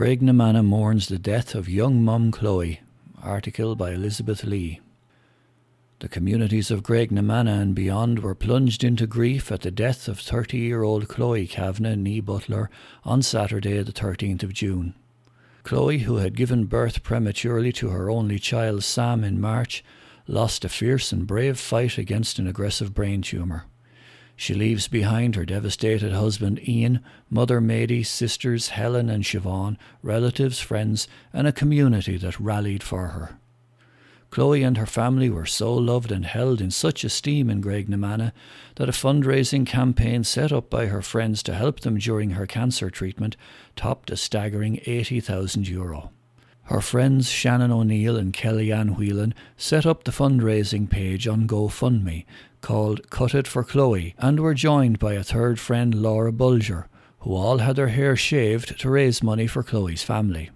Graiguenamanagh mourns the death of young mum Chloe. Article by Elizabeth Lee. The communities of Graiguenamanagh and beyond were plunged into grief at the death of 30 year old Chloe Kavanagh Nee Butler on Saturday, the 13th of June. Chloe, who had given birth prematurely to her only child Sam in March, lost a fierce and brave fight against an aggressive brain tumour. She leaves behind her devastated husband Ian, mother Mady, sisters Helen and Siobhan, relatives, friends, and a community that rallied for her. Chloe and her family were so loved and held in such esteem in Graiguenamanagh that a fundraising campaign set up by her friends to help them during her cancer treatment topped a staggering 80,000 euro. Her friends Shannon O'Neill and Kellyanne Whelan set up the fundraising page on GoFundMe called Cut It for Chloe and were joined by a third friend Laura Bulger, who all had their hair shaved to raise money for Chloe's family.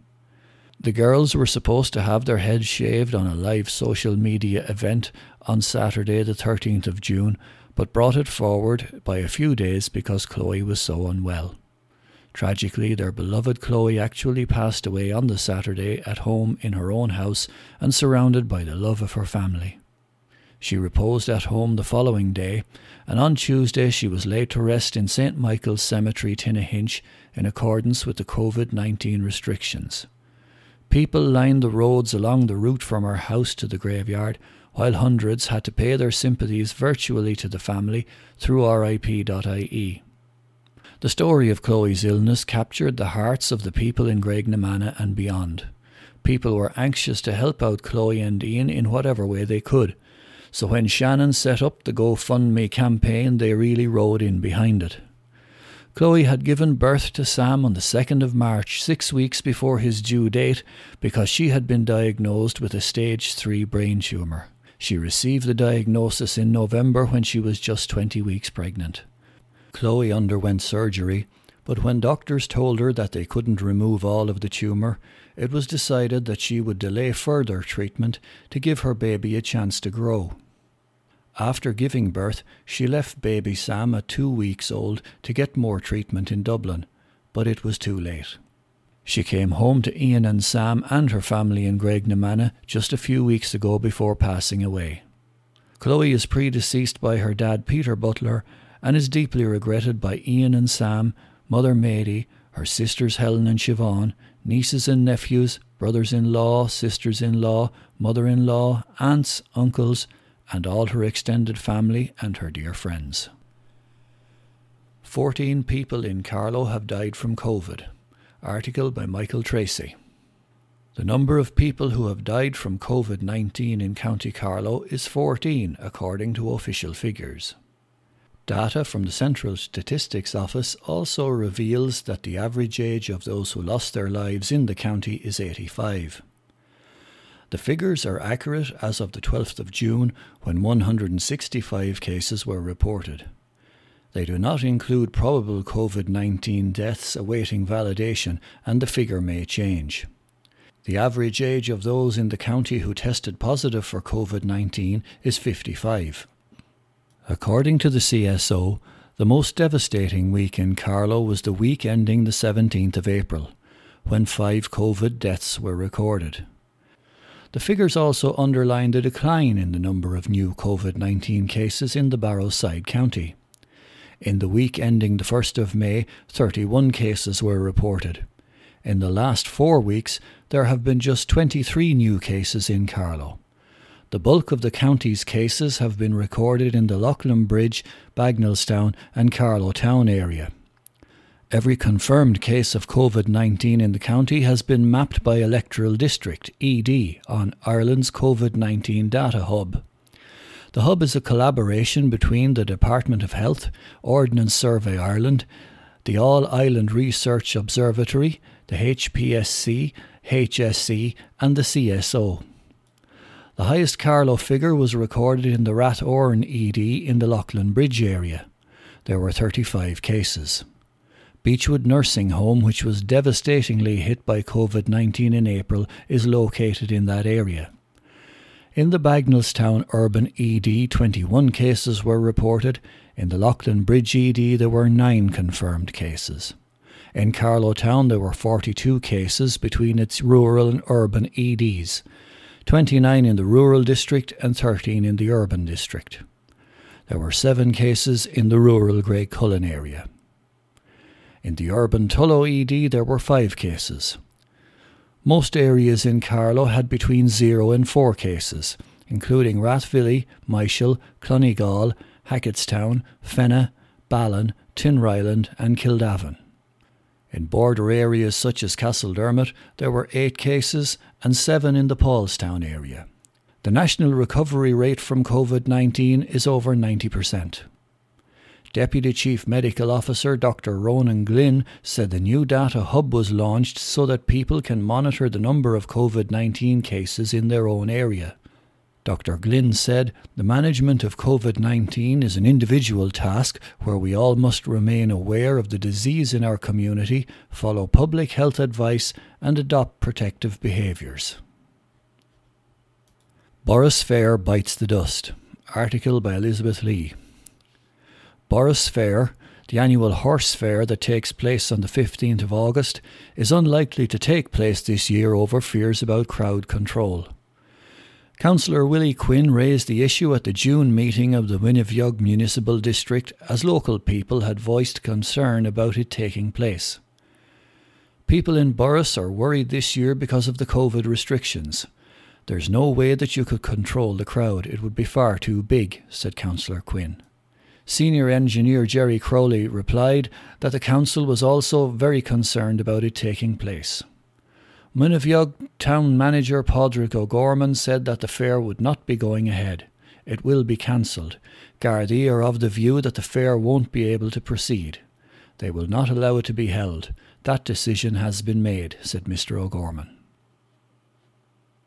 The girls were supposed to have their heads shaved on a live social media event on Saturday, the 13th of June, but brought it forward by a few days because Chloe was so unwell. Tragically, their beloved Chloe actually passed away on the Saturday at home in her own house and surrounded by the love of her family. She reposed at home the following day, and on Tuesday she was laid to rest in St. Michael's Cemetery, Tinnahinch, in accordance with the COVID 19 restrictions. People lined the roads along the route from her house to the graveyard, while hundreds had to pay their sympathies virtually to the family through RIP.ie. The story of Chloe's illness captured the hearts of the people in Graiguenamanagh and beyond. People were anxious to help out Chloe and Ian in whatever way they could, so when Shannon set up the GoFundMe campaign, they really rode in behind it. Chloe had given birth to Sam on the 2nd of March, six weeks before his due date, because she had been diagnosed with a stage 3 brain tumour. She received the diagnosis in November when she was just 20 weeks pregnant. Chloe underwent surgery, but when doctors told her that they couldn't remove all of the tumour, it was decided that she would delay further treatment to give her baby a chance to grow. After giving birth, she left baby Sam at two weeks old to get more treatment in Dublin, but it was too late. She came home to Ian and Sam and her family in Graiguenamanagh just a few weeks ago before passing away. Chloe is predeceased by her dad Peter Butler and is deeply regretted by Ian and Sam, mother Mady, her sisters Helen and Siobhan, nieces and nephews, brothers in law, sisters in law, mother in law, aunts, uncles, and all her extended family and her dear friends. 14 people in Carlow have died from COVID. Article by Michael Tracy. The number of people who have died from COVID 19 in County Carlow is 14, according to official figures. Data from the Central Statistics Office also reveals that the average age of those who lost their lives in the county is 85. The figures are accurate as of the 12th of June when 165 cases were reported. They do not include probable COVID 19 deaths awaiting validation, and the figure may change. The average age of those in the county who tested positive for COVID 19 is 55. According to the CSO, the most devastating week in Carlow was the week ending the 17th of April, when five COVID deaths were recorded. The figures also underline the decline in the number of new COVID 19 cases in the Barrowside County. In the week ending the 1st of May, 31 cases were reported. In the last four weeks, there have been just 23 new cases in Carlow. The bulk of the county's cases have been recorded in the Loughlin Bridge, Bagenalstown, and Carlow Town area. Every confirmed case of COVID 19 in the county has been mapped by Electoral District ED on Ireland's COVID 19 Data Hub. The hub is a collaboration between the Department of Health, Ordnance Survey Ireland, the All Island Research Observatory, the HPSC, HSE, and the CSO. The highest Carlow figure was recorded in the Rathorn ED in the Leighlinbridge area. There were 35 cases. Beechwood Nursing Home, which was devastatingly hit by COVID 19 in April, is located in that area. In the Bagenalstown Urban ED, 21 cases were reported. In the Leighlinbridge ED, there were 9 confirmed cases. In Carlow Town, there were 42 cases between its rural and urban EDs, 29 in the rural district and 13 in the urban district. There were seven cases in the rural Graiguecullen area. In the urban Tullow ED, there were five cases. Most areas in Carlow had between zero and four cases, including Rathvilly, Myshall, Clonegall, Hackettstown, Fenagh, Ballon, Tinryland, and Kildavin. In border areas such as Castledermot, there were eight cases and seven in the Paulstown area. The national recovery rate from COVID 19 is over 90%. Deputy Chief Medical Officer Dr. Ronan Glynn said the new data hub was launched so that people can monitor the number of COVID 19 cases in their own area. Dr. Glynn said the management of COVID 19 is an individual task where we all must remain aware of the disease in our community, follow public health advice, and adopt protective behaviours. Borris Fair bites the dust. Article by Elizabeth Lee. Borris Fair, the annual horse fair that takes place on the 15th of August, is unlikely to take place this year over fears about crowd control. Councillor Willie Quinn raised the issue at the June meeting of the Muinebheag Municipal District as local people had voiced concern about it taking place. People in Borris are worried this year because of the COVID restrictions. There's no way that you could control the crowd, it would be far too big, said Councillor Quinn. Senior engineer Jerry Crowley replied that the council was also very concerned about it taking place. Muinebheag town manager Padraig O'Gorman said that the fair would not be going ahead. It will be cancelled. Gardaí are of the view that the fair won't be able to proceed. They will not allow it to be held. That decision has been made, said Mr. O'Gorman.